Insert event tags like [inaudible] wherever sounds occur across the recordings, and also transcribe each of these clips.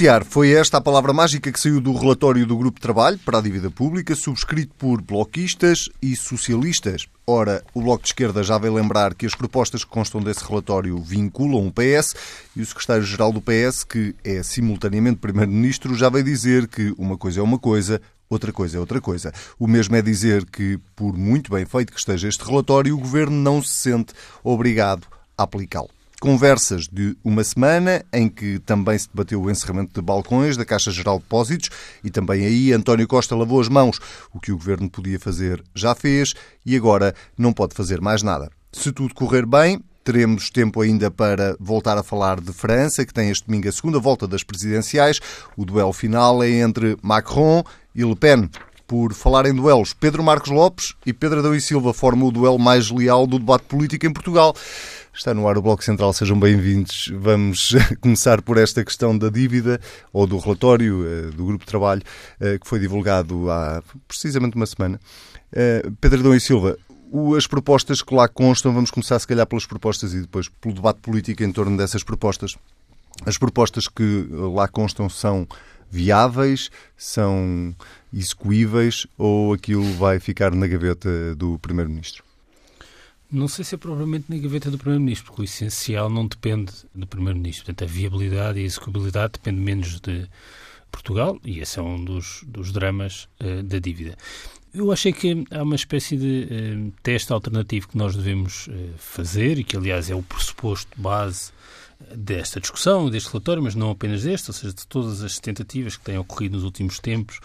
Negociar foi esta a palavra mágica que saiu do relatório do Grupo de Trabalho para a Dívida Pública, subscrito por bloquistas e socialistas. Ora, o Bloco de Esquerda já veio lembrar que as propostas que constam desse relatório vinculam o PS e o secretário-geral do PS, que é simultaneamente primeiro-ministro, já veio dizer que uma coisa é uma coisa, outra coisa é outra coisa. O mesmo é dizer que, por muito bem feito que esteja este relatório, o governo não se sente obrigado a aplicá-lo. Conversas de uma semana em que também se debateu o encerramento de balcões da Caixa Geral de Depósitos e também aí António Costa lavou as mãos. O que o governo podia fazer já fez e agora não pode fazer mais nada. Se tudo correr bem, teremos tempo ainda para voltar a falar de França, que tem este domingo a segunda volta das presidenciais. O duelo final é entre Macron e Le Pen. Por falar em duelos, Pedro Marcos Lopes e Pedro Adão e Silva formam o duelo mais leal do debate político em Portugal. Está no ar o Bloco Central, sejam bem-vindos. Vamos [laughs] começar por esta questão da dívida ou do relatório eh, do Grupo de Trabalho eh, que foi divulgado há precisamente uma semana. Eh, Pedro Adão e Silva, as propostas que lá constam, vamos começar se calhar pelas propostas e depois pelo debate político em torno dessas propostas. As propostas que lá constam são viáveis, são execuíveis ou aquilo vai ficar na gaveta do Primeiro-Ministro? Não sei se é provavelmente na gaveta do Primeiro-Ministro, porque o essencial não depende do Primeiro-Ministro. Portanto, a viabilidade e a execuibilidade depende menos de Portugal, e esse é um dos, dos dramas uh, da dívida. Eu achei que há uma espécie de uh, teste alternativo que nós devemos uh, fazer, e que, aliás, é o pressuposto base desta discussão, deste relatório, mas não apenas deste, ou seja, de todas as tentativas que têm ocorrido nos últimos tempos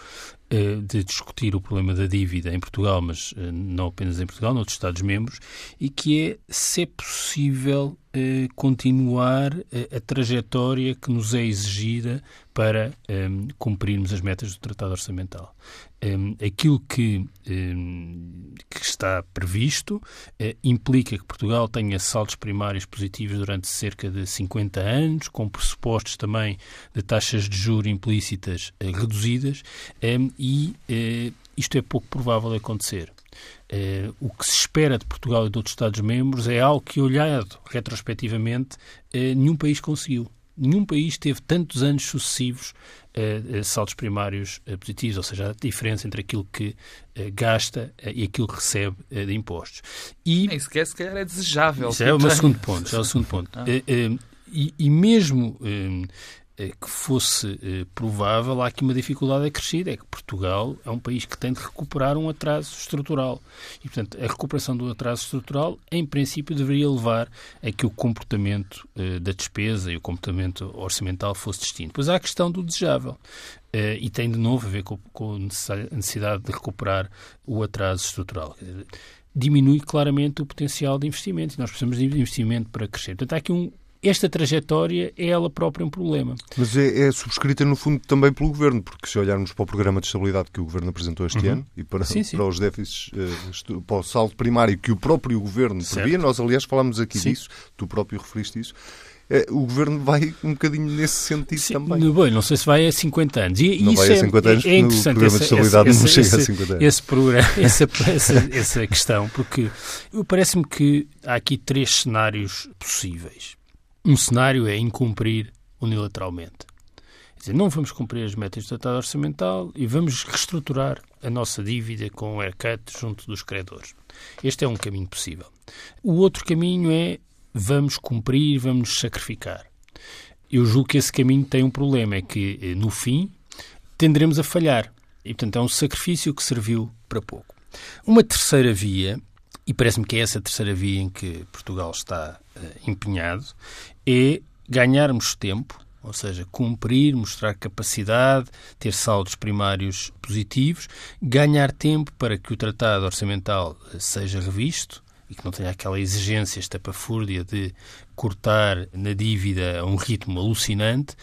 de discutir o problema da dívida em Portugal, mas eh, não apenas em Portugal, noutros Estados-membros, e que é se é possível eh, continuar a trajetória que nos é exigida para cumprirmos as metas do Tratado Orçamental. aquilo que, que está previsto implica que Portugal tenha saldos primários positivos durante cerca de 50 anos, com pressupostos também de taxas de juro implícitas reduzidas e eh, isto é pouco provável de acontecer. Eh, o que se espera de Portugal e de outros Estados-membros é algo que, olhado retrospectivamente, eh, nenhum país conseguiu. Nenhum país teve tantos anos sucessivos uh, saldos primários uh, positivos, ou seja, a diferença entre aquilo que gasta e aquilo que recebe de impostos. E Nem sequer, se calhar, é desejável. Isso é o meu segundo ponto. É o segundo ponto. Ah. E, e, mesmo eh, que fosse eh, provável, há aqui uma dificuldade acrescida, é que Portugal é um país que tem de recuperar um atraso estrutural. E, portanto, a recuperação do atraso estrutural, em princípio, deveria levar a que o comportamento eh, da despesa e o comportamento orçamental fosse distinto. Pois há a questão do desejável. e tem, de novo, a ver com, com a necessidade de recuperar o atraso estrutural diminui claramente o potencial de investimento. E nós precisamos de investimento para crescer. Portanto, há aqui um, esta trajetória é ela própria um problema. Mas é, é, subscrita, no fundo, também pelo Governo, porque se olharmos para o programa de estabilidade que o Governo apresentou este uhum. ano e para, sim, sim. para os déficits, uh, para o saldo primário que o próprio Governo certo. previa, nós, aliás, falámos aqui sim. disso, tu próprio referiste isso, eh, o governo vai um bocadinho nesse sentido Sim, também. Bom, não sei se vai a 50 anos. E, não vai a 50 é, anos, é, interessante no programa de estabilidade esse, não chega esse, a 50 anos. Esse programa, [laughs] essa, essa, essa questão, porque parece-me que há aqui três cenários possíveis. Um cenário é incumprir unilateralmente. Quer dizer, não vamos cumprir as metas do Tratado Orçamental e vamos reestruturar a nossa dívida com o haircut junto dos credores. Este é um caminho possível. O outro caminho é vamos cumprir, vamos sacrificar. Eu julgo que esse caminho tem um problema, é que eh, no fim tenderemos a falhar. E, portanto, é um sacrifício que serviu para pouco. Uma terceira via, e parece-me que é essa terceira via em que Portugal está uh, empenhado, é ganharmos tempo, ou seja, cumprir, mostrar capacidade, ter saldos primários positivos, ganhar tempo para que o tratado orçamental seja revisto e que não tenha aquela exigência estapafúrdia de cortar na dívida a um ritmo alucinante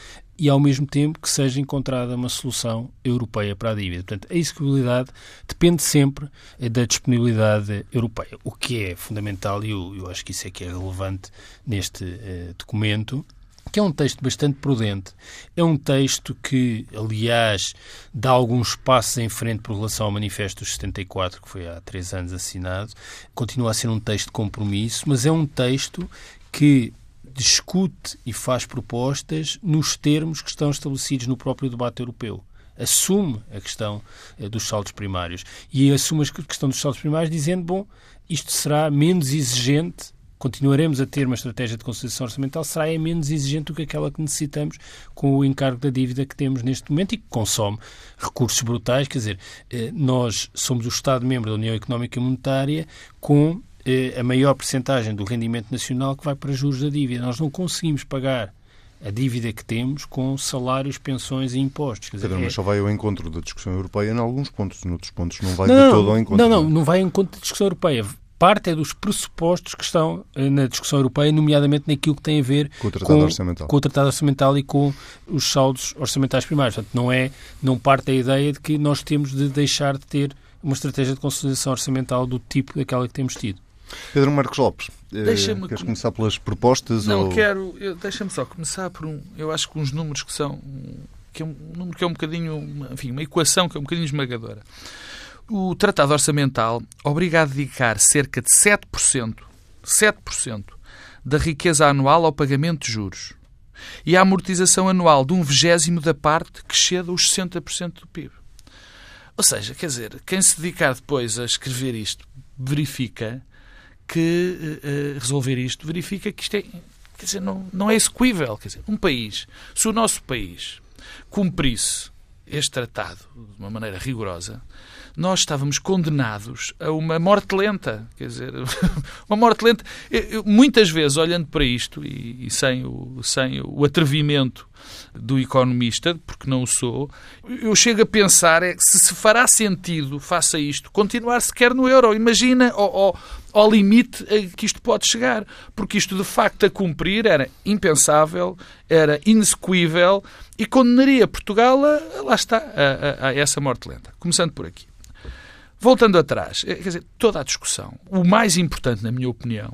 e, ao mesmo tempo, que seja encontrada uma solução europeia para a dívida. Portanto, a execuibilidade depende sempre da disponibilidade europeia, o que é fundamental e eu, eu acho que isso é que é relevante neste uh, documento que é um texto bastante prudente. É um texto que, aliás, dá alguns passos em frente por relação ao Manifesto dos 74, que foi há três anos assinado. Continua a ser um texto de compromisso, mas é um texto que discute e faz propostas nos termos que estão estabelecidos no próprio debate europeu. Assume a questão eh, dos saldos primários. E assume a questão dos saldos primários dizendo, bom, isto será menos exigente continuaremos a ter uma estratégia de consolidação orçamental, será é menos exigente do que aquela que necessitamos com o encargo da dívida que temos neste momento e que consome recursos brutais. Quer dizer, eh, nós somos o Estado-membro da União Económica e Monetária com a maior percentagem do rendimento nacional que vai para juros da dívida. Nós não conseguimos pagar a dívida que temos com salários, pensões e impostos. Quer dizer, Pedro, é... mas só vai ao encontro da discussão europeia em alguns pontos, noutros pontos não vai não, de todo ao encontro. Não, não, não vai ao encontro da discussão europeia. Parte é dos pressupostos que estão eh, na discussão europeia, nomeadamente naquilo que tem a ver com o Tratado, com, orçamental. Com o tratado Orçamental e com os saldos orçamentais primários. Portanto, não, é, não parte da ideia de que nós temos de deixar de ter uma estratégia de consolidação orçamental do tipo daquela que temos tido. Pedro Marcos Lopes, eh, queres com... começar pelas propostas? Não, ou... quero. Deixa-me só começar por um. Eu acho que uns números que são. que é um número que é um bocadinho. Enfim, uma equação que é um bocadinho esmagadora. O Tratado Orçamental obriga a dedicar cerca de 7%, 7% da riqueza anual ao pagamento de juros e à amortização anual de um vigésimo da parte que chega aos 60% do PIB. Ou seja, quer dizer, quem se dedicar depois a escrever isto verifica que uh, resolver isto, verifica que isto é, quer dizer, não, não é execuível. Quer dizer, um país, se o nosso país cumprisse este tratado de uma maneira rigorosa, nós estávamos condenados a uma morte lenta. Quer dizer, [laughs] uma morte lenta. Eu, muitas vezes, olhando para isto, e, e sem, o, sem o atrevimento do economista, porque não o sou, eu chego a pensar é se se fará sentido, faça isto, continuar sequer no euro. Imagina ao, ao, ao limite que isto pode chegar. Porque isto, de facto, a cumprir era impensável, era inexecuível e condenaria Portugal a, lá está, a, a, a essa morte lenta. Começando por aqui. Voltando atrás, eh, quer dizer, toda a discussão, o mais importante, na minha opinião,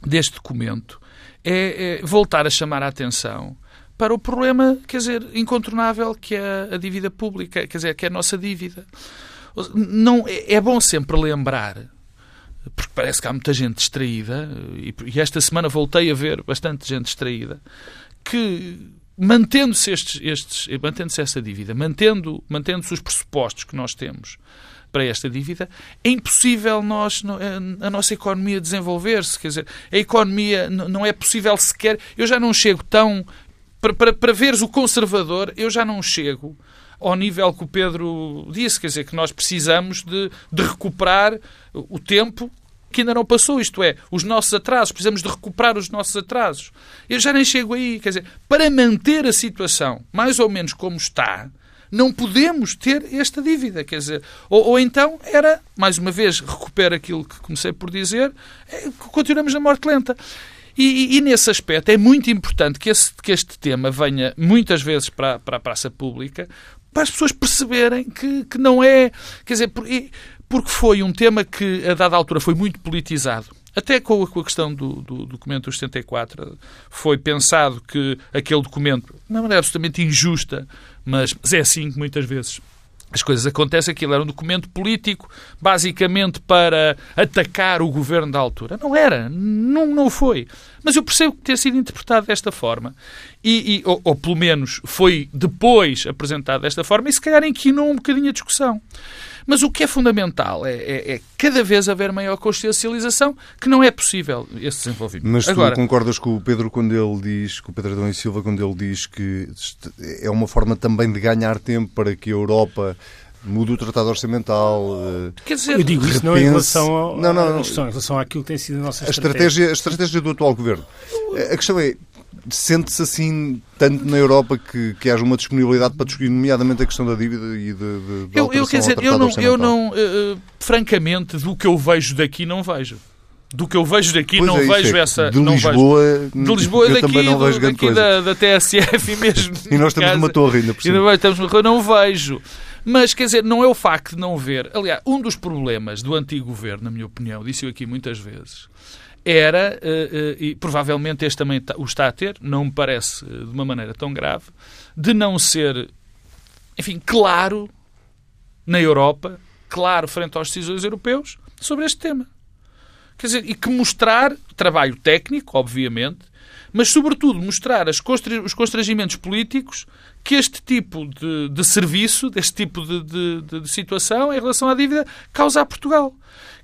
deste documento é, é voltar a chamar a atenção para o problema, quer dizer, incontornável que é a dívida pública, quer dizer, que é a nossa dívida. Não, é, é bom sempre lembrar, porque parece que há muita gente distraída, e esta semana voltei a ver bastante gente distraída, que mantendo-se estes, estes, mantendo-se essa dívida, mantendo, mantendo-se os pressupostos que nós temos para esta dívida, é impossível nós, a nossa economia desenvolver-se. Quer dizer, a economia não é possível sequer. Eu já não chego tão. Para, para, para veres o conservador, eu já não chego ao nível que o Pedro disse, quer dizer, que nós precisamos de, de recuperar o tempo que ainda não passou, isto é, os nossos atrasos, precisamos de recuperar os nossos atrasos. Eu já nem chego aí, quer dizer, para manter a situação mais ou menos como está, não podemos ter esta dívida. Quer dizer, ou, ou então era, mais uma vez, recupera aquilo que comecei por dizer, é, continuamos na morte lenta. E, e, e, nesse aspecto é muito importante que, esse, que este tema venha muitas vezes para, para a praça pública para as pessoas perceberem que, que não é. Quer dizer, porque foi um tema que, a dada altura, foi muito politizado. Até com a, questão do, do, documento dos 74, foi pensado que aquele documento, de maneira absolutamente injusta, mas é assim que muitas vezes as coisas acontecem. Aquilo era um documento político, basicamente para atacar o governo da altura. Não era, não, não foi. Mas eu percebo que ter sido interpretado desta forma, e, e ou, ou, pelo menos foi depois apresentado desta forma, e se calhar inquinou um bocadinho a discussão. Mas o que é fundamental é, é, é, cada vez haver maior consciencialização que não é possível esse desenvolvimento. Mas tu Agora, concordas com o Pedro quando ele diz, com o Pedro Adão e Silva, quando ele diz que é uma forma também de ganhar tempo para que a Europa mude o tratado orçamental. Eh, Quer dizer, eu digo isso repense... não em relação, ao, não, não, não. Questão, em relação àquilo que tem sido a nossa estratégia. A estratégia, a estratégia do atual governo. A questão é, sente-se assim tanto na Europa que, que haja uma disponibilidade para discutir, nomeadamente a questão da dívida e de, de, de eu, eu quer dizer, eu não, eu não uh, francamente, do que eu vejo daqui, não vejo. Do que eu vejo daqui, pois não é, vejo é, essa. De não Lisboa, vejo. de Lisboa eu daqui, não vejo daqui da, da, TSF [laughs] mesmo. e nós estamos numa torre ainda por cima. Ainda estamos numa não vejo. Mas, quer dizer, não é o facto de não ver. Aliás, um dos problemas do antigo governo, na minha opinião, disse eu aqui muitas vezes, era, eh, eh, e provavelmente este também o está a ter, não me parece eh, de uma maneira tão grave, de não ser, enfim, claro na Europa, claro frente aos decisores europeus sobre este tema. Quer dizer, e que mostrar trabalho técnico, obviamente, mas, sobretudo, mostrar os constrangimentos políticos que este tipo de, de serviço, deste tipo de, de, de, situação em relação à dívida, causa a Portugal.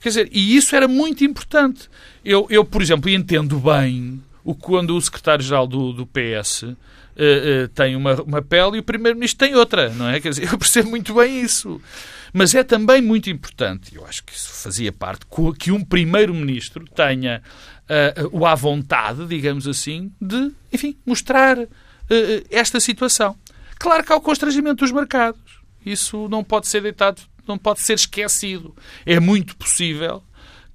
Quer dizer, e isso era muito importante. Eu, eu por exemplo, entendo bem o quando o secretário-geral do, do PS uh, uh, tem uma, uma pele e o primeiro-ministro tem outra, não é? Quer dizer, [laughs] eu percebo muito bem isso. Mas é também muito importante, eu acho que isso fazia parte, que um primeiro-ministro tenha uh, o à vontade, digamos assim, de, enfim, mostrar uh, esta situação. Claro que há o constrangimento dos mercados. Isso não pode ser deitado, não pode ser esquecido. É muito possível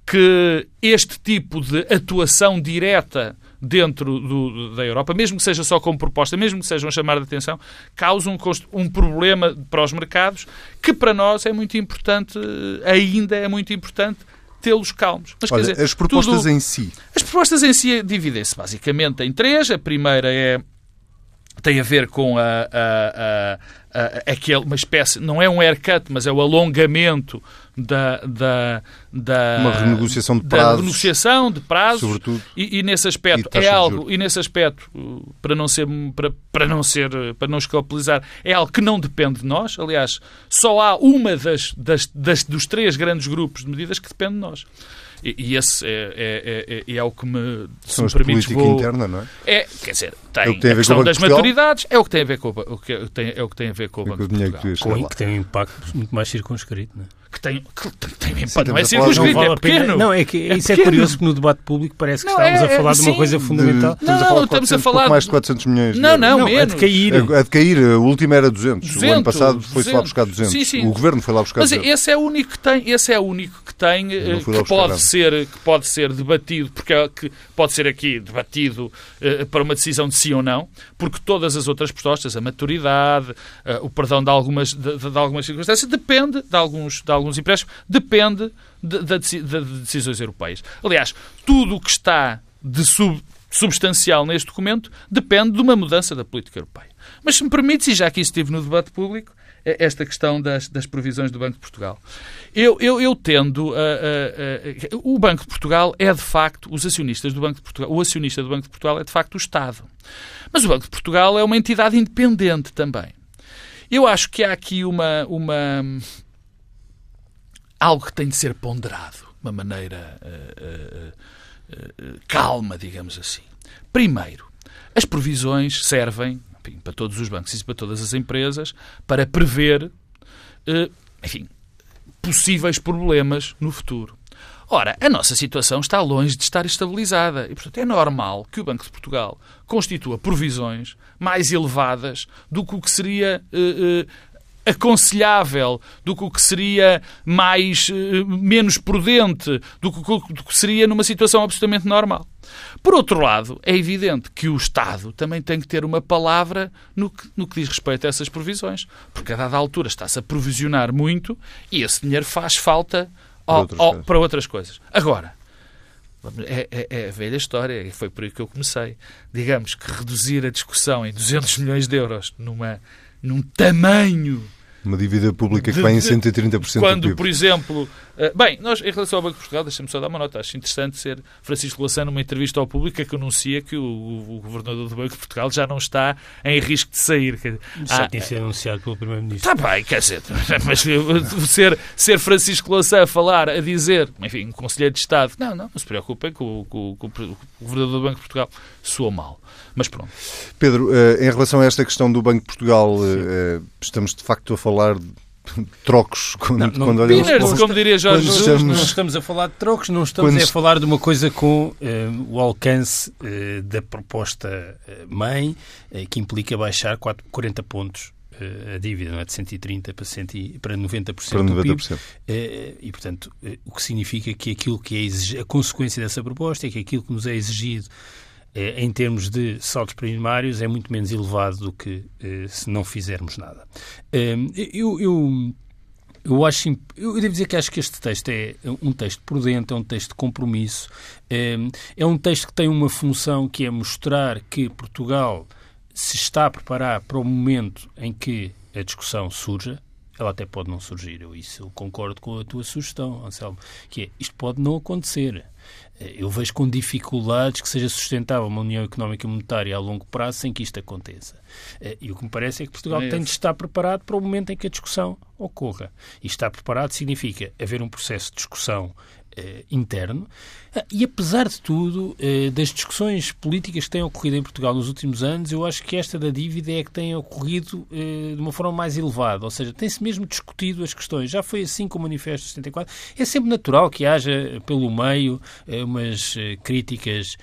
que este tipo de atuação direta dentro do, da Europa, mesmo que seja só como proposta, mesmo que seja um chamar de atenção, cause um, um problema para os mercados que para nós é muito importante, ainda é muito importante tê-los calmos. Mas, Olha, dizer, as propostas tudo, em si. As propostas em si dividem-se basicamente em três. A primeira é tem a ver com a, a, a, aquele, uma espécie, não é um haircut, mas é o alongamento da, da, da uma renegociação de prazos, renegociação de prazos, sobretudo, e, e nesse aspecto e é algo e nesse aspecto para não ser para, para não ser para não escapulizar é algo que não depende de nós. Aliás, só há uma das, das, das dos três grandes grupos de medidas que depende de nós. E, e esse é, é, é, é, o que me, se São me permites, vou... interna, não é? É, quer dizer, tem, é tem a, a questão das maturidades, é o que tem a ver com o, que tem, é o que tem a ver com o Banco de Portugal. Com, que tem um impacto muito mais circunscrito, não é? Que tem, que tem impacto. Não é circunscrito, é pequeno. Não, é que é isso é, curioso que no debate público parece que não, estamos é, a falar de uma sim, coisa fundamental. De, estamos não, a falar estamos a falar de mais de 400 milhões. Não, não, não, menos. A decair. A, a decair, a última era 200. 200 o ano passado foi-se lá buscar 200. Sim, sim. O governo foi lá buscar Mas 200. esse é o único que tem, esse é o único que tem eh, que pode ser que pode ser debatido, porque é, que pode ser aqui debatido uh, para uma decisão de sim ou não, porque todas as outras propostas, a maturidade, uh, o perdão de algumas de, de, algumas circunstâncias depende de alguns de alguns empréstimos, depende de, de, de decisões europeias. Aliás, tudo o que está de sub, substancial neste documento depende de uma mudança da política europeia. Mas se me permites, e já isso estive no debate público, é esta questão das, das provisões do Banco de Portugal. Eu, eu, eu tendo. A, a, a, o Banco de Portugal é de facto, os acionistas do Banco de Portugal, o acionista do Banco de Portugal é de facto o Estado. Mas o Banco de Portugal é uma entidade independente também. Eu acho que há aqui uma, uma, algo que tem de ser ponderado de uma maneira uh, uh, uh, calma, digamos assim. Primeiro, as provisões servem enfim, para todos os bancos e para todas as empresas para prever, enfim, possíveis problemas no futuro. Ora, a nossa situação está longe de estar estabilizada e, portanto, é normal que o Banco de Portugal constitua provisões mais elevadas do que o que seria aconselhável, do que o que seria mais eh, menos prudente, do que, do que seria numa situação absolutamente normal. Por outro lado, é evidente que o Estado também tem que ter uma palavra no que, no que diz respeito a essas provisões, porque a dada altura está-se a provisionar muito e esse dinheiro faz falta ao, outras ao, para outras coisas. Agora, é, é, é, a velha história, e foi por aí que eu comecei. Digamos que reduzir a discussão em 200 milhões de euros numa, num tamanho uma dívida pública que vai em 130% Quando, do PIB. por exemplo... Eh, bem, nós, em relação ao Banco de Portugal, deixa-me só dar uma nota. Acho interessante ser Francisco Lassano numa entrevista ao público que anuncia que o, o, governador do Banco de Portugal já não está em risco de sair. Já ah, tinha sido anunciado pelo Primeiro-Ministro. Está bem, quer dizer, [laughs] mas ser, ser Francisco Lassano a falar, a dizer, enfim, um conselheiro de Estado, não, não, não se preocupem com, com, com o governador do Banco de Portugal, soa mal. Mas pronto. Pedro, eh, em relação a esta questão do Banco de Portugal, Sim. Eh, estamos de facto a falar de trocos quando, não, não, quando olhamos Pinners, como diria Jorge estamos... Não estamos a falar de trocos, não estamos quando... a falar de uma coisa com uh, o alcance uh, da proposta mãe, uh, que implica baixar 4, 40 pontos a dívida, não é? de 130 para, 100, para 90%, para 90%. do PIB. E, portanto, o que significa que aquilo que é exig... a consequência dessa proposta é que aquilo que nos é exigido eh, em termos de saltos primários, é muito menos elevado do que eh, se não fizermos nada. Ehm, eu, eu, eu acho, eu devo dizer que acho que este texto é um texto prudente, é um texto de compromisso, ehm, é um texto que tem uma função que é mostrar que Portugal se está a preparar para o momento em que a discussão surja, ela até pode não surgir. Eu isso concordo com a tua sugestão, Anselmo, que é isto pode não acontecer. Eh, eu vejo com dificuldades que seja sustentável uma União Económica e Monetária a longo prazo sem que isto aconteça. Eh, e o que me parece é que Portugal é tem de estar preparado para o momento em que a discussão ocorra. E estar preparado significa haver um processo de discussão interno. Ah, e apesar de tudo, eh, das discussões políticas que têm ocorrido em Portugal nos últimos anos, eu acho que esta da dívida é que tem ocorrido eh, de uma forma mais elevada. Ou seja, tem-se mesmo discutido as questões. Já foi assim com o Manifesto 74. É sempre natural que haja pelo meio umas críticas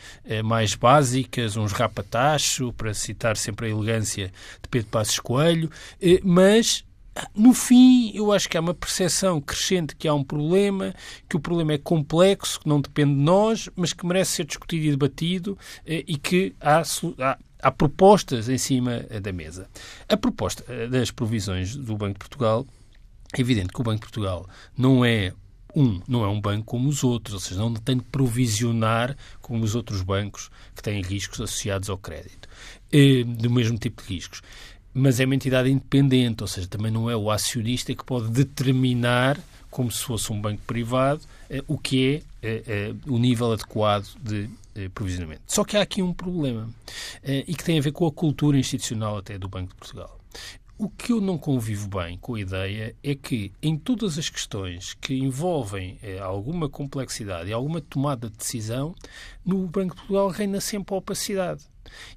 mais básicas, uns rapatacho, para citar sempre a elegância de Pedro Passos Coelho, mas no fim, eu acho que há uma percepção crescente que há um problema, que o problema é complexo, que não depende de nós, mas que merece ser discutido e debatido eh, e que há, há, há propostas em cima eh, da mesa. A proposta eh, das provisões do Banco de Portugal, é evidente que o Banco de Portugal não é um, não é um banco como os outros, ou seja, não tem de provisionar como os outros bancos que têm riscos associados ao crédito, do mesmo tipo de riscos mas é uma entidade independente, ou seja, também não é o acionista que pode determinar, como se fosse um banco privado, eh, o que é eh, eh, o nível adequado de provisionamento. Só que há aqui um problema, e que tem a ver com a cultura institucional até do Banco de Portugal. O que eu não convivo bem com a ideia é que, em todas as questões que envolvem alguma complexidade e alguma tomada de decisão, no Banco de Portugal reina sempre a opacidade.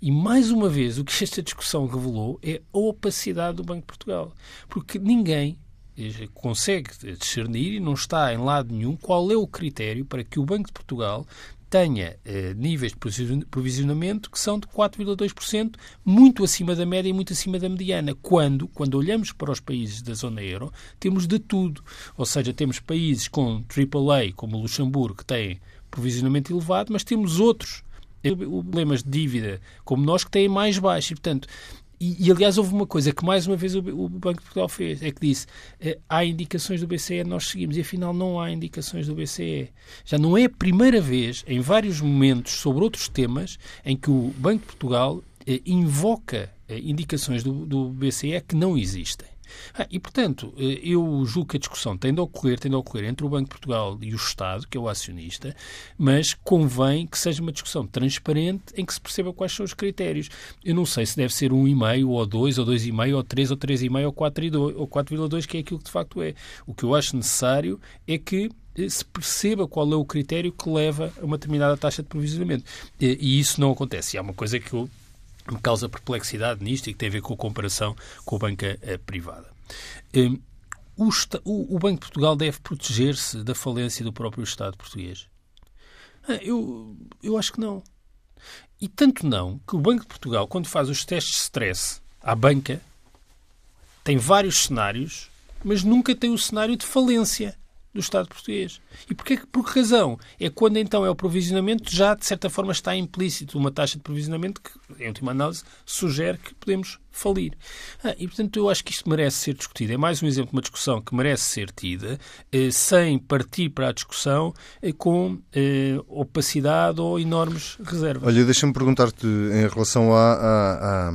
E, mais uma vez, o que esta discussão revelou é a opacidade do Banco de Portugal. Porque ninguém eh, consegue discernir e não está em lado nenhum qual é o critério para que o Banco de Portugal tenha eh, níveis de provisionamento que são de 4,2%, muito acima da média e muito acima da mediana. Quando, quando olhamos para os países da zona euro, temos de tudo. Ou seja, temos países com AAA, como o Luxemburgo, que têm provisionamento elevado, mas temos outros problemas de dívida como nós que têm mais baixo. E, portanto, e, e, aliás, houve uma coisa que mais uma vez o, o, Banco de Portugal fez, é que disse eh, há indicações do BCE, nós seguimos, e afinal não há indicações do BCE. Já não é a primeira vez, em vários momentos, sobre outros temas, em que o Banco de Portugal eh, invoca eh, indicações do, do BCE que não existem. Ah, e, portanto, eh, eu julgo que a discussão tem de ocorrer, tem de ocorrer entre o Banco de Portugal e o Estado, que é o acionista, mas convém que seja uma discussão transparente em que se perceba quais são os critérios. Eu não sei se deve ser 1,5 ou 2 ou 2,5 ou 3 ou 3,5 ou 4,2, que é aquilo que de facto é. O que eu acho necessário é que eh, se perceba qual é o critério que leva a uma determinada taxa de provisionamento. E isso não acontece. E há uma coisa que eu me causa perplexidade nisto e que tem a ver com a comparação com a banca eh, privada. Um, o, o, o, Banco de Portugal deve proteger-se da falência do próprio Estado português? Ah, eu, eu acho que não. E tanto não que o Banco de Portugal, quando faz os testes de stress à banca, tem vários cenários, mas nunca tem o cenário de falência do Estado português. E porquê, por que razão? É quando então é o provisionamento, já de certa forma está implícito uma taxa de provisionamento que, em última análise, sugere que podemos falir. Ah, e, portanto, eu acho que isto merece ser discutido. É mais um exemplo de uma discussão que merece ser tida, eh, sem partir para a discussão eh, com eh, opacidade ou enormes reservas. Olha, deixa-me perguntar-te em relação a, a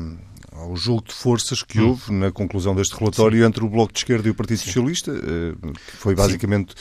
ao jogo de forças que hum. houve na conclusão deste relatório Sim. entre o Bloco de Esquerda e o Partido Sim. Socialista, eh, que foi basicamente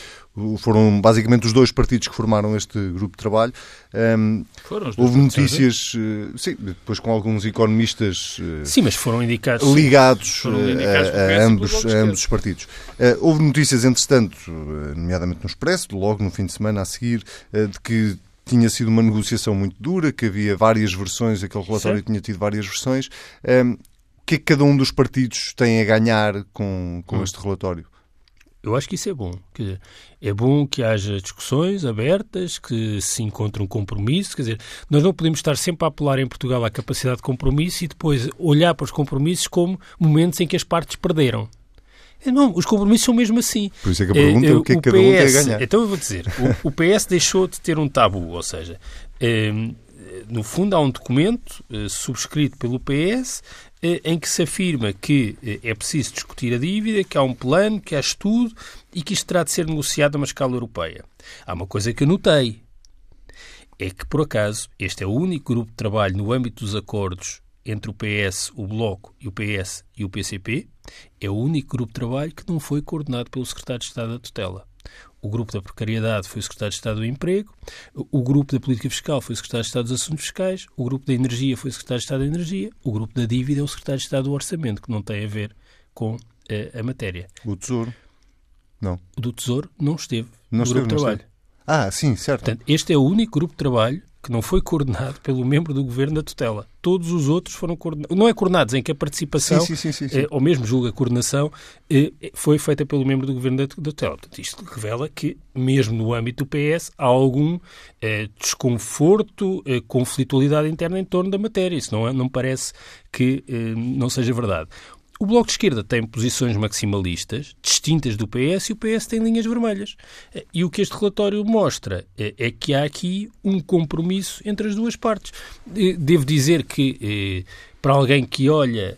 foram basicamente os dois partidos que formaram este grupo de trabalho. Um, foram os dois houve notícias, uh, sim, depois com alguns economistas uh, sim, mas foram indicados, ligados, foram indicados a, a, ambos, a ambos os partidos. Uh, houve notícias, entretanto, nomeadamente no Expresso, logo no fim de semana a seguir, de que tinha sido uma negociação muito dura, que havia várias versões, aquele relatório tinha tido várias versões. Um, o que é que cada um dos partidos tem a ganhar com, com hum. este relatório? Eu acho que isso é bom. Que é bom que haja discussões abertas, que se encontre um compromisso. Quer dizer, nós não podemos estar sempre a apelar em Portugal à capacidade de compromisso e depois olhar para os compromissos como momentos em que as partes perderam. Não, os compromissos são mesmo assim. Por isso é que a pergunta é, o que é que cada PS, um quer ganhar. Então eu vou dizer, o, o PS deixou de ter um tabu, ou seja, eh, no fundo há um documento subscrito pelo PS em que se afirma que é preciso discutir a dívida, que há um plano, que há estudo e que isto terá de ser negociado a uma escala europeia. Há uma coisa que eu notei, é que, por acaso, este é o único grupo de trabalho no âmbito dos acordos entre o PS, o Bloco e o PS e o PCP. É o único grupo de trabalho que não foi coordenado pelo Secretário de Estado da Tutela. O grupo da precariedade foi o Secretário de Estado do Emprego, o grupo da política fiscal foi o Secretário de Estado dos Assuntos Fiscais, o grupo da energia foi o Secretário de Estado da Energia, o grupo da dívida é o Secretário de Estado do Orçamento, que não tem a ver com uh, a matéria. O Tesouro? Não. O do Tesouro não esteve não no esteve, grupo de trabalho. Esteve. Ah, sim, certo. Portanto, este é o único grupo de trabalho que não foi coordenado pelo membro do governo da tutela. Todos os outros foram coordenados. Não é coordenados, em que a participação, sim, sim, sim, eh, ou mesmo julga a coordenação, eh, foi feita pelo membro do governo da, da tutela. Portanto, isto revela que, mesmo no âmbito do PS, há algum eh, desconforto, eh, conflitualidade interna em torno da matéria. Isso não, é, não parece que eh, não seja verdade. O Bloco de Esquerda tem posições maximalistas, distintas do PS, e o PS tem linhas vermelhas. E o que este relatório mostra é que há aqui um compromisso entre as duas partes. Devo dizer que, para alguém que olha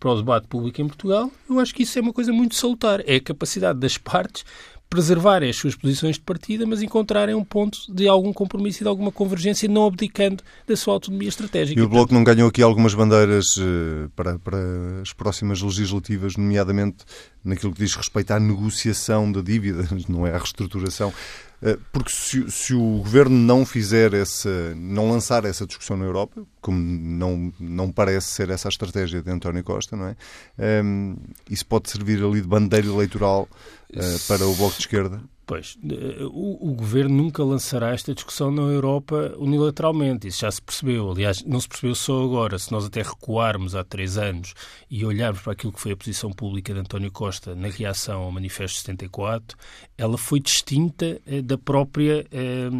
para o debate público em Portugal, eu acho que isso é uma coisa muito salutar. É a capacidade das partes preservarem as suas posições de partida, mas encontrarem um ponto de algum compromisso e de alguma convergência, não abdicando da sua autonomia estratégica. E o Bloco não ganhou aqui algumas bandeiras uh, para, para as próximas legislativas, nomeadamente naquilo que diz respeito à negociação da dívida, [laughs] não é à reestruturação. Eh, porque se, se, o governo não fizer essa, não lançar essa discussão na Europa, como não, não parece ser essa a estratégia de António Costa, não é? Um, ehm, isso pode servir ali de bandeira eleitoral para o Bloco de Esquerda? Pois, eh, o, o, governo nunca lançará esta discussão na Europa unilateralmente, isso já se percebeu. Aliás, não se percebeu só agora. Se nós até recuarmos há três anos e olharmos para aquilo que foi a posição pública de António Costa na reação ao Manifesto 74, ela foi distinta eh, da própria eh,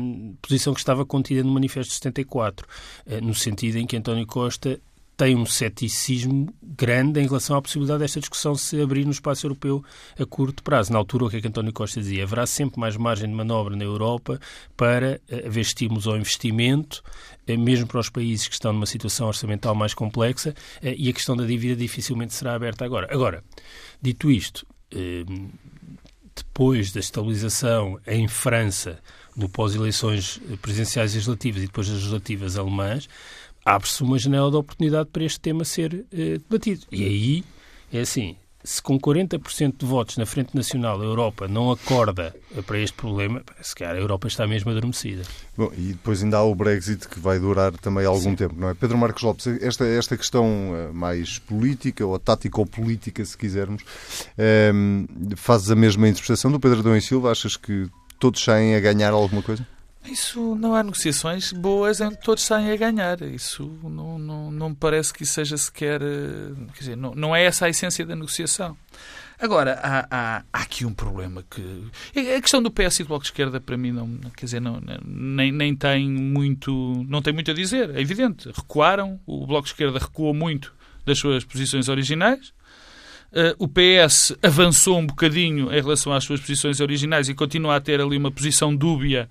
posição que estava contida no Manifesto 74, eh, no sentido em que António Costa tem um ceticismo grande em relação à possibilidade desta discussão se abrir no espaço europeu a curto prazo. Na altura, o que é que António Costa dizia? Haverá sempre mais margem de manobra na Europa para eh, haver estímulos ao investimento, eh, mesmo para os países que estão numa situação orçamental mais complexa, eh, e a questão da dívida dificilmente será aberta agora. Agora, dito isto, depois da estabilização em França, no pós-eleições presidenciais e legislativas e depois das legislativas alemãs, abre-se uma janela de oportunidade para este tema ser eh, debatido. E aí, é assim, se com 40% de votos na Frente Nacional a Europa não acorda para este problema, se calhar a Europa está mesmo adormecida. Bom, e depois ainda há o Brexit que vai durar também algum Sim. tempo, não é? Pedro Marcos Lopes, esta, esta questão eh, mais política, ou tático-política, se quisermos, é, fazes a mesma interpretação do Pedro Adão e Silva? Achas que todos saem a ganhar alguma coisa? Isso não há negociações boas em que todos saem a ganhar. Isso não, não, não me parece que seja sequer. Eh, quer dizer, não, não é essa a essência da negociação. Agora, há, há, há, aqui um problema que. A questão do PS e do Bloco de Esquerda, para mim, não, quer dizer, não, nem, nem tem muito. não tem muito a dizer. É evidente. Recuaram, o Bloco de Esquerda recuou muito das suas posições originais. Uh, o PS avançou um bocadinho em relação às suas posições originais e continua a ter ali uma posição dúbia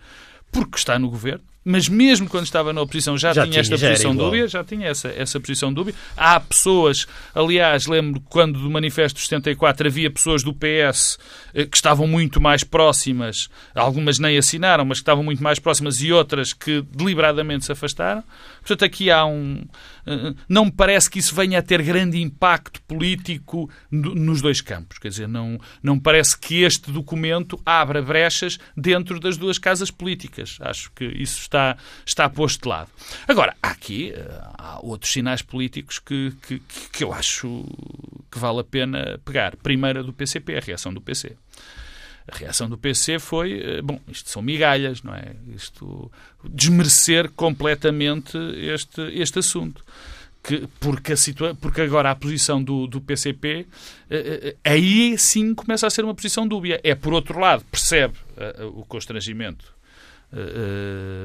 porque está no governo, mas mesmo quando estava na oposição já, já tinha, esta posição dúbia, já tinha essa, essa posição dúbia. Há pessoas, aliás, lembro quando do Manifesto 74 havia pessoas do PS eh, que estavam muito mais próximas, algumas nem assinaram, mas que estavam muito mais próximas e outras que deliberadamente se afastaram. Portanto, aqui há um. Eh, não me parece que isso venha a ter grande impacto político nos dois campos. Quer dizer, não, não parece que este documento abra brechas dentro das duas casas políticas. Acho que isso está, está posto de lado. Agora, aqui eh, há outros sinais políticos que, que, que eu acho que vale a pena pegar. Primeira do PCP, a reação do PC. A reação do PC foi, eh, bom, isto são migalhas, não é? Isto desmerecer completamente este, este assunto. Que, porque, a situa porque agora a posição do, do PCP eh, aí sim começa a ser uma posição dúbia. É, por outro lado, percebe o constrangimento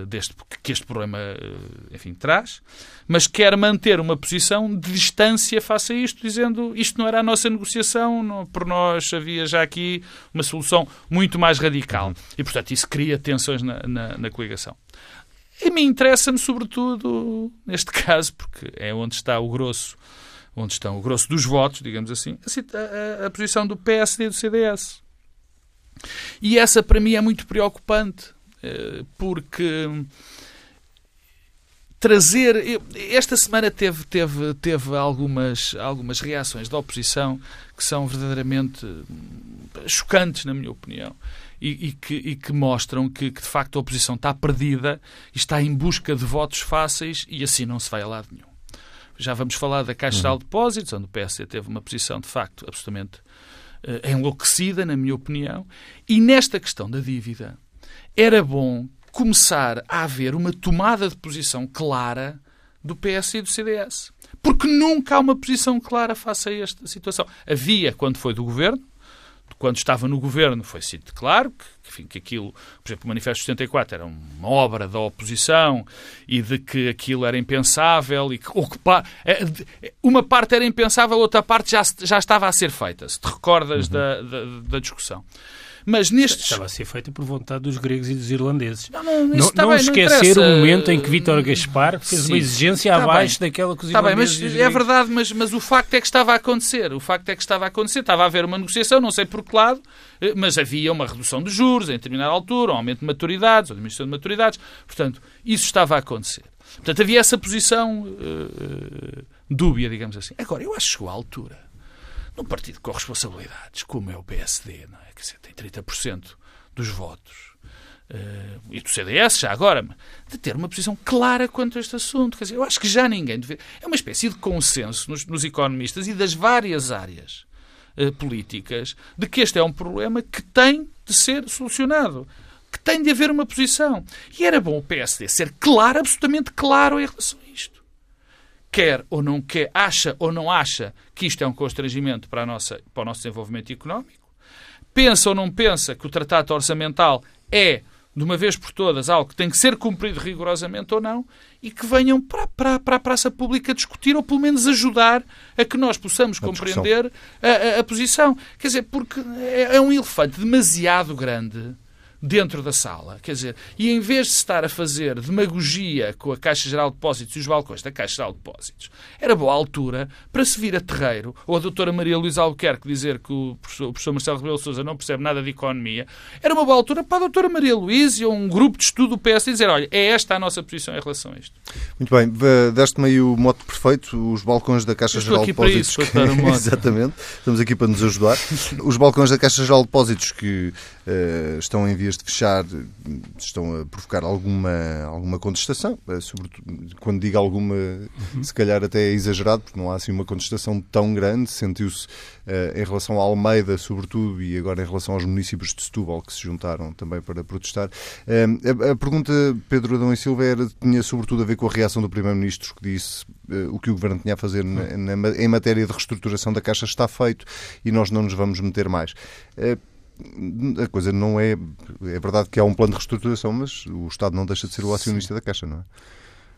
deste, que este problema uh, enfim, traz, mas quer manter uma posição de distância face a isto, dizendo isto não era a nossa negociação, não, por nós havia já aqui uma solução muito mais radical. E, portanto, isso cria tensões na, na, na coligação. E me interessa-me, sobretudo, neste [laughs] caso, porque é onde está o grosso, onde estão o grosso dos votos, digamos assim, a, a, a posição do PSD e do CDS. E essa, para mim, é muito preocupante, eh, porque trazer. Esta semana teve, teve, teve algumas, algumas reações da oposição que são verdadeiramente chocantes, na minha opinião. E, e, que, e que, mostram que, que, de facto, a oposição está perdida e está em busca de votos fáceis e assim não se vai a lado nenhum. Já vamos falar da Caixa Geral de Depósitos, onde o PSD teve uma posição, de facto, absolutamente uh, enlouquecida, na minha opinião. E nesta questão da dívida, era bom começar a haver uma tomada de posição clara do PS e do CDS. Porque nunca há uma posição clara face a esta situação. Havia quando foi do governo, quando estava no governo foi sido claro que, enfim, que aquilo, por exemplo, o Manifesto 74 era uma obra da oposição e de que aquilo era impensável e que, é, uma parte era impensável, outra parte já, já estava a ser feita, se te recordas uhum. da, da, da discussão. Mas nestes... Estava a ser feita por vontade dos gregos e dos irlandeses. Não, não, não, não esquecer não o momento em que Vítor Gaspar fez Sim. uma exigência está abaixo bem. daquela que os está irlandeses bem, mas É verdade, mas, mas o facto é que estava a acontecer. O facto é que estava a acontecer. Estava a haver uma negociação, não sei por que lado, eh, mas havia uma redução de juros em determinada altura, um aumento de maturidades, ou diminuição de maturidades. Portanto, isso estava a acontecer. Portanto, havia essa posição uh, uh, dúbia, digamos assim. Agora, eu acho que chegou à altura num partido com responsabilidades, como é o PSD, não é? Quer tem 30% dos votos. Uh, e do CDS, já agora, de ter uma posição clara quanto a este assunto. Quer dizer, eu acho que já ninguém. Deve... É uma espécie de consenso nos, nos economistas e das várias áreas uh, políticas de que este é um problema que tem de ser solucionado. Que tem de haver uma posição. E era bom o PSD ser claro, absolutamente claro em relação a isto quer ou não quer, acha ou não acha que isto é um constrangimento para, a nossa, para o nosso desenvolvimento económico, pensa ou não pensa que o Tratado Orçamental é, de uma vez por todas, algo que tem que ser cumprido rigorosamente ou não, e que venham para, para, para a praça pública discutir ou pelo menos ajudar a que nós possamos a compreender a, a, a, posição. Quer dizer, porque é, é um elefante demasiado grande dentro da sala. Quer dizer, e em vez de estar a fazer demagogia com a Caixa Geral de Depósitos e os balcões da Caixa Geral de Depósitos, era boa altura para se vir a terreiro, ou a doutora Maria Luísa Albuquerque dizer que o professor, o professor Marcelo Rebelo Sousa não percebe nada de economia, era uma boa altura para a doutora Maria Luísa ou um grupo de estudo do PS dizer, olha, é esta a nossa posição em relação a isto. Muito bem, deste-me aí o mote perfeito, os balcões da Caixa Geral de Depósitos. Isso, [laughs] que... Exatamente, estamos aqui para nos ajudar. os balcões da Caixa Geral de Depósitos que uh, estão em vias de fechar, estão a provocar alguma, alguma contestação, uh, sobretudo quando digo alguma, uhum. se calhar até é exagerado, porque não há assim uma contestação tão grande, sentiu-se uh, em relação à Almeida, sobretudo, e agora em relação aos municípios de Setúbal, que se juntaram também para protestar. A, a, pergunta, Pedro Adão e Silva, era, tinha sobretudo a ver com a reação do Primeiro-Ministro, que disse o que o Governo tinha a fazer na, na, em matéria de reestruturação da Caixa está feito e nós não nos vamos meter mais a coisa não é. É verdade que há um plano de reestruturação, mas o Estado não deixa de ser o acionista Sim. da Caixa, não é?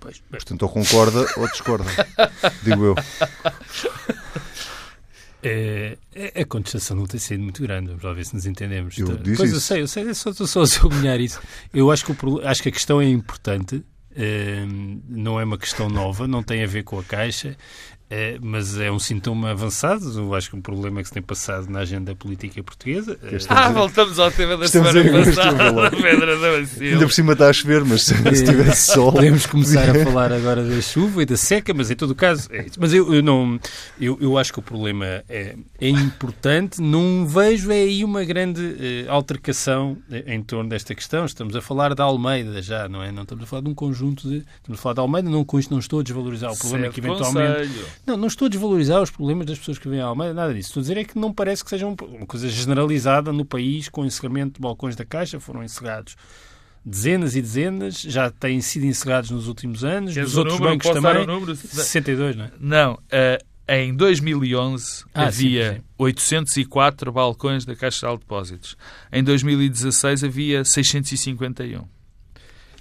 Pois, Portanto, ou concorda ou discorda, [laughs] digo eu. É, é, a contestação não tem sido muito grande, vamos lá ver se nos entendemos. Eu disse pois isso. eu sei, eu sei, só estou só a sublinhar isso. Eu acho que, o, acho que a questão é importante, é, não é uma questão nova, não tem a ver com a Caixa. É, mas é um sintoma avançado. Eu acho que um problema que se tem passado na agenda política portuguesa. É... Ah, voltamos ao tema da Estamos semana passada. [laughs] Pedra Ainda por cima está a chover, mas se é, tivesse sol. Podemos começar a [laughs] falar agora da chuva e da seca, mas em todo o caso é isso. Mas eu, eu não. Eu, eu acho que o problema é, é importante. Não vejo aí uma grande uh, altercação em torno desta questão. Estamos a falar da Almeida já, não é? Não estamos a falar de um conjunto de. Estamos a falar da Almeida, não, com isto não estou a desvalorizar o problema certo, que eventualmente. Conselho não, não estou a desvalorizar os problemas das pessoas que vêm à Almeida, nada disso. Estou a dizer é que não parece que seja uma coisa generalizada no país com o encerramento de balcões da Caixa. Foram encerrados dezenas e dezenas, já têm sido encerrados nos últimos anos, Queres dos outros número, bancos também. Número? 62, não é? Não, uh, em 2011 ah, havia sim, sim. 804 balcões da Caixa de Depósitos. Em 2016 havia 651.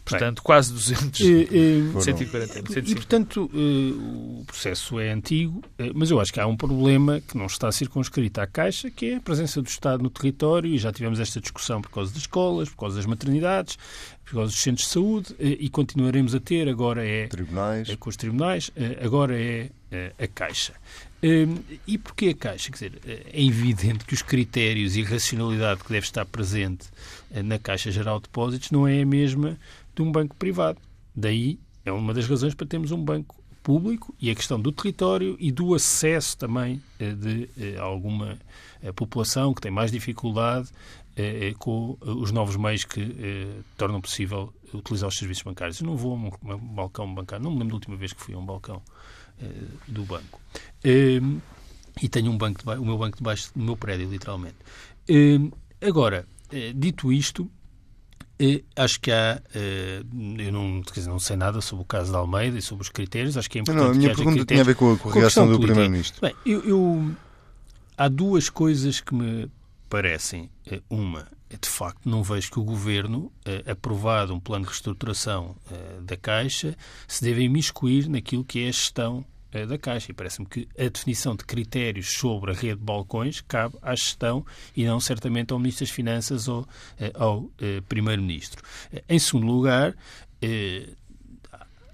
Portanto, Bem, quase 200. E, e, 140, E, portanto, uh, o processo é antigo, uh, mas eu acho que há um problema que não está circunscrito à Caixa, que é a presença do Estado no território, e já tivemos esta discussão por causa das escolas, por causa das maternidades, por causa dos centros de saúde, uh, e continuaremos a ter, agora é... Tribunais. É com os tribunais, agora é a Caixa. e porquê a Caixa? Quer dizer, é evidente que os critérios e racionalidade que deve estar presente na Caixa Geral de Depósitos não é a mesma de um banco privado. Daí é uma das razões para termos um banco público e a questão do território e do acesso também eh, de eh, alguma eh, população que tem mais dificuldade com os novos meios que tornam possível utilizar os serviços bancários. Eu não vou a um, balcão bancário, não me lembro da última vez que fui a um balcão do banco. E tenho um banco, o meu banco debaixo do meu prédio, literalmente. Agora, dito isto, acho que há. Eh, eu não, dizer, não sei nada sobre o caso da Almeida e sobre os critérios. Acho que é importante. Não, a minha pergunta tinha a ver com a, com a reação do Primeiro-Ministro. Bem, eu, eu, há duas coisas que me parecem. Eh, uma, de facto, não vejo que o governo, eh, aprovado um plano de reestruturação da Caixa, se deve imiscuir naquilo que é a gestão eh, da Caixa. E parece-me que a definição de critérios sobre a rede de balcões cabe à gestão e não certamente ao Ministro das Finanças ou eh, ao eh, Primeiro-Ministro. Em segundo lugar,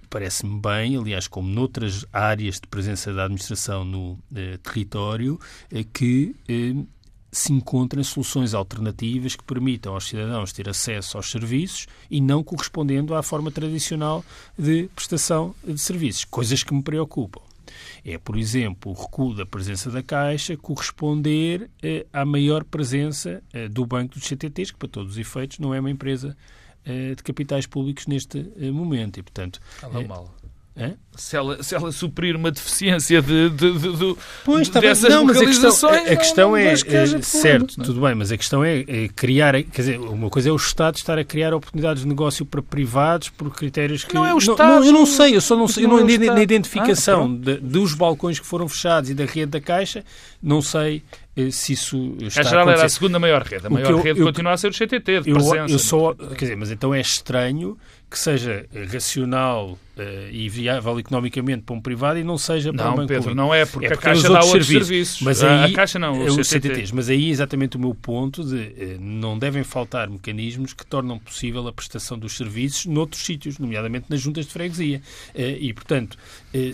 parece-me bem, aliás, como noutras áreas de presença da administração no território, que se encontrem soluções alternativas que permitam aos cidadãos ter acesso aos serviços e não correspondendo à forma tradicional de prestação de serviços, coisas que me preocupam. É, por exemplo, o recuo da presença da Caixa corresponder eh, à maior presença eh, do Banco dos CTTs, que para todos os efeitos não é uma empresa eh, de capitais públicos neste eh, momento. E, portanto, Ela é mal. Se ela, se ela suprir uma deficiência de, de, de, de pois, tá dessas não, mas a questão, a, a questão não, é, é certo, tudo bem, mas a questão é, é, criar, quer dizer, uma coisa é o Estado estar a criar oportunidades de negócio para privados por critérios que não é o Estado. Não, eu não sei, eu só não sei, eu não, é na identificação ah, dos balcões que foram fechados e da rede da Caixa, não sei se isso está a geral era a segunda maior rede. A maior eu, rede eu, continua a ser o CTT, de eu, presença. Eu só, quer dizer, mas então é estranho que seja racional uh, e viável economicamente para um privado e não seja para não, um banco Pedro, público. não é, porque, é porque a Caixa dá outros serviços. serviços. Mas aí, a Caixa não, os CTTs. Mas aí é exatamente o meu ponto de uh, não devem faltar mecanismos que tornam possível a prestação dos serviços noutros sítios, nomeadamente nas juntas de freguesia. Uh, e, portanto,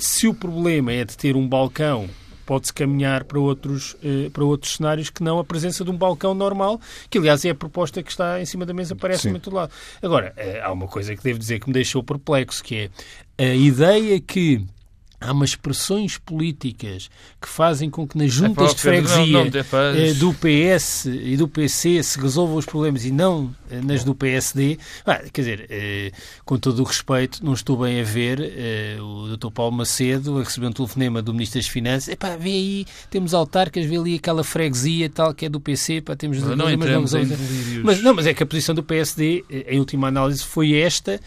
se o problema é de ter um balcão pode-se caminhar para outros, eh, para outros cenários que não a presença de um balcão normal, que aliás é a proposta que está em cima da mesa, parece-me em todo lado. Agora, eh, há uma coisa que devo dizer que me deixou perplexo, que é a ideia que há umas pressões políticas que fazem com que nas juntas é de freguesia não, não eh, do PS e do PC se resolvam os problemas e não eh, nas do PSD. Ah, quer dizer, eh, com todo o respeito, não estou bem a ver o Dr. Paulo Macedo a receber um telefonema do Ministro das Finanças. Epá, vê aí, temos autarcas, vê ali aquela freguesia tal que é do PC, pá, temos não, não entramos em mas Não, mas é que a posição do PSD, em última análise, foi esta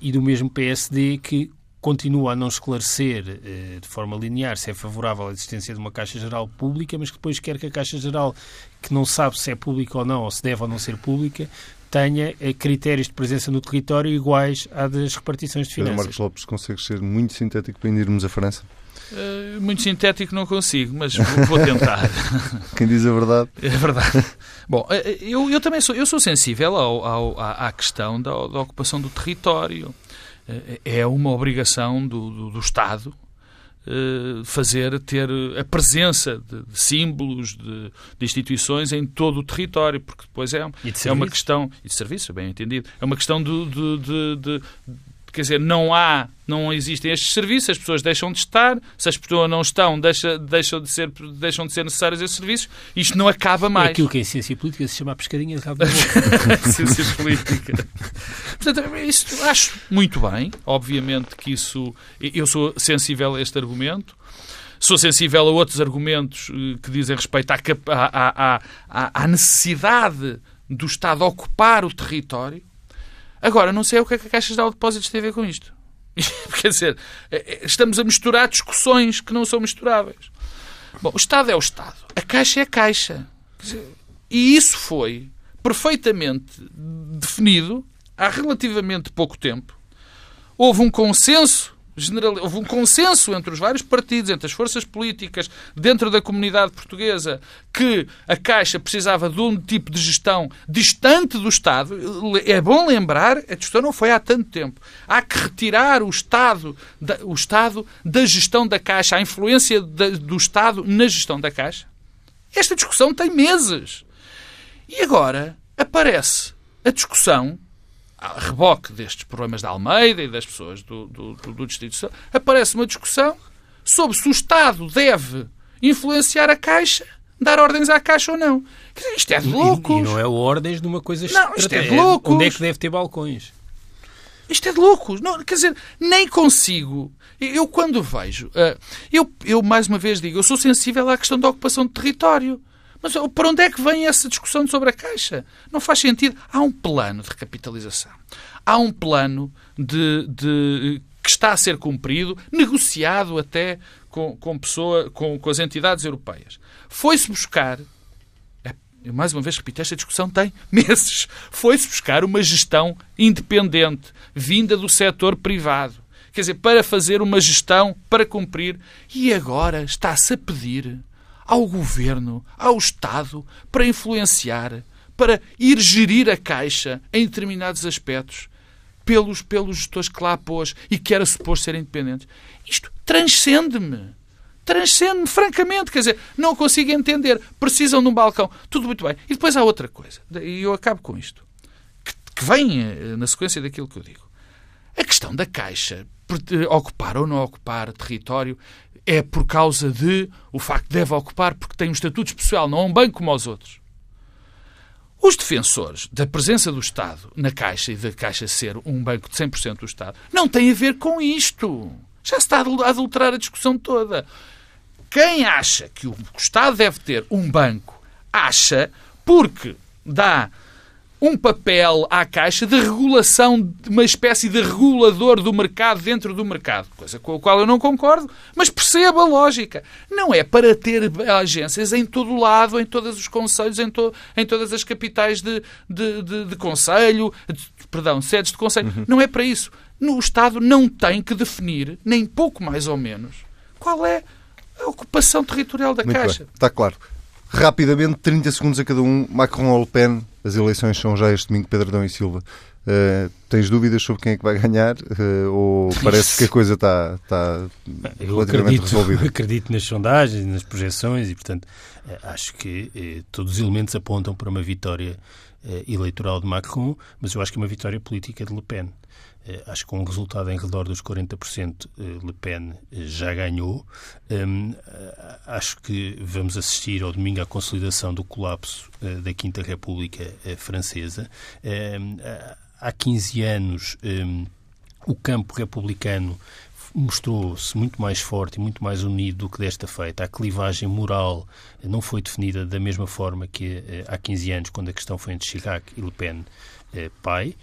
e do mesmo PSD que continua a não esclarecer eh, de forma linear se é favorável à existência de uma Caixa Geral pública, mas que depois quer que a Caixa Geral, que não sabe se é pública ou não, ou se deve ou não ser pública, tenha eh, critérios de presença no território iguais à das repartições de finanças. Pedro Marcos Lopes, consegue ser muito sintético para irmos à França? Uh, muito sintético não consigo, mas vou, vou tentar. [laughs] Quem diz a verdade. É verdade. Bom, eu, eu também sou, eu sou sensível ao, ao, à, à questão da, da ocupação do território. Eh, é uma obrigação do, do, do Estado eh, fazer, ter a presença de, de símbolos, de, de, instituições em todo o território, porque depois é, é uma questão, e de serviço, bem entendido, é uma questão de, de, de quer dizer, não há, não existem estes serviços, as pessoas deixam de estar, se as pessoas não estão, deixa, deixam, de ser, deixam de ser necessários esses serviços, isto não acaba mais. É aquilo que em ciência política se chama a pescadinha de rabo da boca. [laughs] ciência política. Portanto, isso acho muito bem, obviamente que isso, eu sou sensível a este argumento, Sou sensível a outros argumentos eh, que dizem respeito à, à, à, à necessidade do Estado ocupar o território. Agora, não sei o que é que a Caixa de Depósitos tem a ver com isto. [laughs] Quer dizer, é, é, estamos a misturar discussões que não são misturáveis. Bom, o Estado é o Estado. A Caixa é a Caixa. E isso foi perfeitamente definido há relativamente pouco tempo. Houve um consenso general... houve um consenso entre os vários partidos, entre as forças políticas, dentro da comunidade portuguesa, que a Caixa precisava de um tipo de gestão distante do Estado. É bom lembrar, a discussão não foi há tanto tempo. Há que retirar o Estado da, o Estado da gestão da Caixa, a influência da, do Estado na gestão da Caixa. Esta discussão tem meses. E agora aparece a discussão a reboque destes problemas da Almeida e das pessoas do, do, do, Distrito aparece uma discussão sobre se o Estado deve influenciar a Caixa, dar ordens à Caixa ou não. Isto é de loucos. E, e não é ordens de uma coisa Não, isto é de loucos. Onde é que deve ter balcões? Isto é de loucos. Não, quer dizer, nem consigo. Eu, quando vejo. Uh, eu, eu, mais uma vez, digo, eu sou sensível à questão da ocupação de território. Mas para onde é que vem essa discussão sobre a Caixa? Não faz sentido. Há um plano de recapitalização. Há um plano de, de que está a ser cumprido, negociado até com, com, pessoa, com, com as entidades europeias. Foi-se buscar eu mais uma vez repito, esta discussão tem [laughs] meses. Foi-se buscar uma gestão independente, vinda do setor privado. Quer dizer, para fazer uma gestão, para cumprir. E agora está-se a pedir ao governo, ao Estado, para influenciar, para ir gerir a Caixa em determinados aspectos pelos, pelos gestores que lá pôs e que era suposto serem independentes. Isto transcende-me transcende francamente. Quer dizer, não consigo entender. Precisam de um balcão. Tudo muito bem. E depois há outra coisa. E eu acabo com isto. Que, que vem eh, na sequência daquilo que eu digo. A questão da Caixa ocupar ou não ocupar território é por causa de o facto de deve ocupar porque tem um estatuto especial, não é um banco como os outros. Os defensores da presença do Estado na Caixa e da Caixa ser um banco de 100% do Estado não têm a ver com isto. Já se está a adulterar a discussão toda. Quem acha que o Estado deve ter um banco, acha porque dá um papel à Caixa de regulação, de uma espécie de regulador do mercado dentro do mercado, coisa com a qual eu não concordo, mas perceba a lógica. Não é para ter agências em todo o lado, em todos os conselhos, em, to, em todas as capitais de, de, de, de conselho, perdão, sedes de conselho. Uhum. Não é para isso. No Estado não tem que definir, nem pouco mais ou menos, qual é a ocupação territorial da Muito Caixa. Bem. Está claro. Rapidamente, 30 segundos a cada um. Macron ou Le Pen, as eleições são já este domingo, Pedro Adão e Silva. Uh, tens dúvidas sobre quem é que vai ganhar uh, ou parece que a coisa está, está eu relativamente acredito, resolvida? Eu [laughs] acredito nas sondagens, nas projeções e, portanto, uh, acho que todos os elementos apontam para uma vitória eleitoral de Macron, mas eu acho que é uma vitória política de Le Pen. Eh, acho que com um resultado em redor dos 40%, eh, Le Pen eh, já ganhou. Hum, acho que vamos assistir ao domingo à consolidação do colapso da Quinta República Francesa. Hum, há 15 anos, hum, o campo republicano mostrou-se muito mais forte e muito mais unido do que desta feita. A clivagem moral não foi definida da mesma forma que há 15 anos, quando a questão foi entre Chirac e Le Pen pai.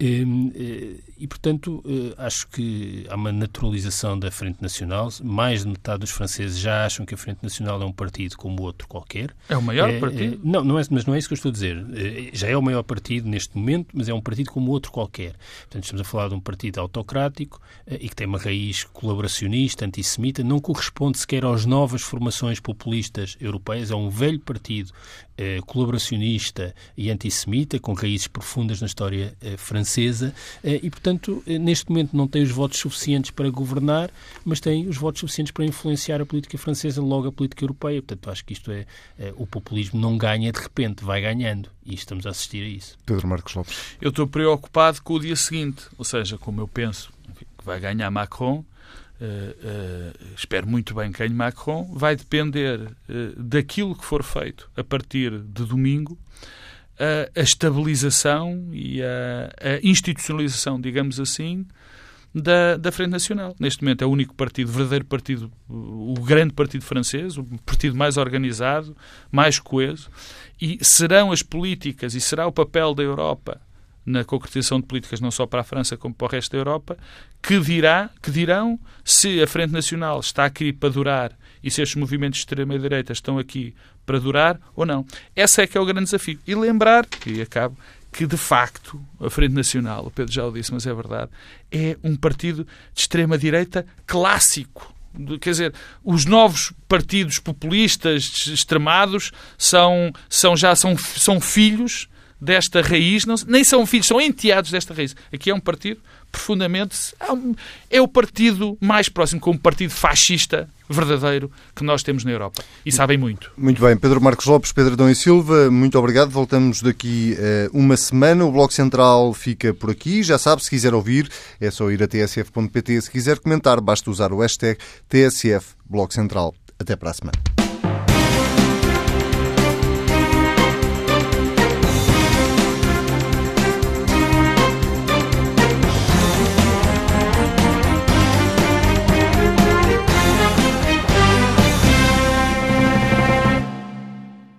Hum, eh, e, portanto, eh, acho que há uma naturalização da Frente Nacional. Mais de metade dos franceses já acham que a Frente Nacional é um partido como outro qualquer. É o maior é, partido? Não, não é, mas não é isso que eu estou a dizer. Já é o maior partido neste momento, mas é um partido como outro qualquer. Portanto, estamos a falar de um partido autocrático e que tem uma raiz colaboracionista, antissemita, não corresponde sequer às novas formações populistas europeias. É um velho partido colaboracionista e antissemita, com raízes profundas na história francesa francesa eh, e, portanto, eh, neste momento não tem os votos suficientes para governar, mas tem os votos suficientes para influenciar a política francesa, logo a política europeia. Portanto, acho que isto é, é o populismo não ganha de repente, vai ganhando e estamos a assistir a isso. Pedro Marcos Lopes. Eu estou preocupado com o dia seguinte, ou seja, como eu penso que vai ganhar Macron, Uh, espero muito bem que ganhe Macron, vai depender uh, daquilo que for feito a partir de domingo a, a estabilização e a, a, institucionalização, digamos assim, da, da Frente Nacional. Neste momento é o único partido, o verdadeiro partido, o grande partido francês, o partido mais organizado, mais coeso, e serão as políticas e será o papel da Europa na concretização de políticas não só para a França como para o resto da Europa, que, dirá, que dirão se a Frente Nacional está aqui para durar e se estes movimentos de extrema-direita estão aqui para durar ou não. Esse é que é o grande desafio. E lembrar, e acabo, que de facto a Frente Nacional, o Pedro já o disse, mas é verdade, é um partido de extrema-direita clássico. Quer dizer, os novos partidos populistas extremados são, são já são, são filhos desta raiz, não, nem são filhos, são enteados desta raiz. Aqui é um partido profundamente. É o partido mais próximo com um partido fascista verdadeiro que nós temos na Europa. E sabem muito. Muito bem. Pedro Marcos Lopes, Pedro Dom e Silva, muito obrigado. Voltamos daqui uh, uma semana. O Bloco Central fica por aqui. Já sabe, se quiser ouvir, é só ir a tsf.pt. Se quiser comentar, basta usar o hashtag TSF Bloco Central. Até para a semana.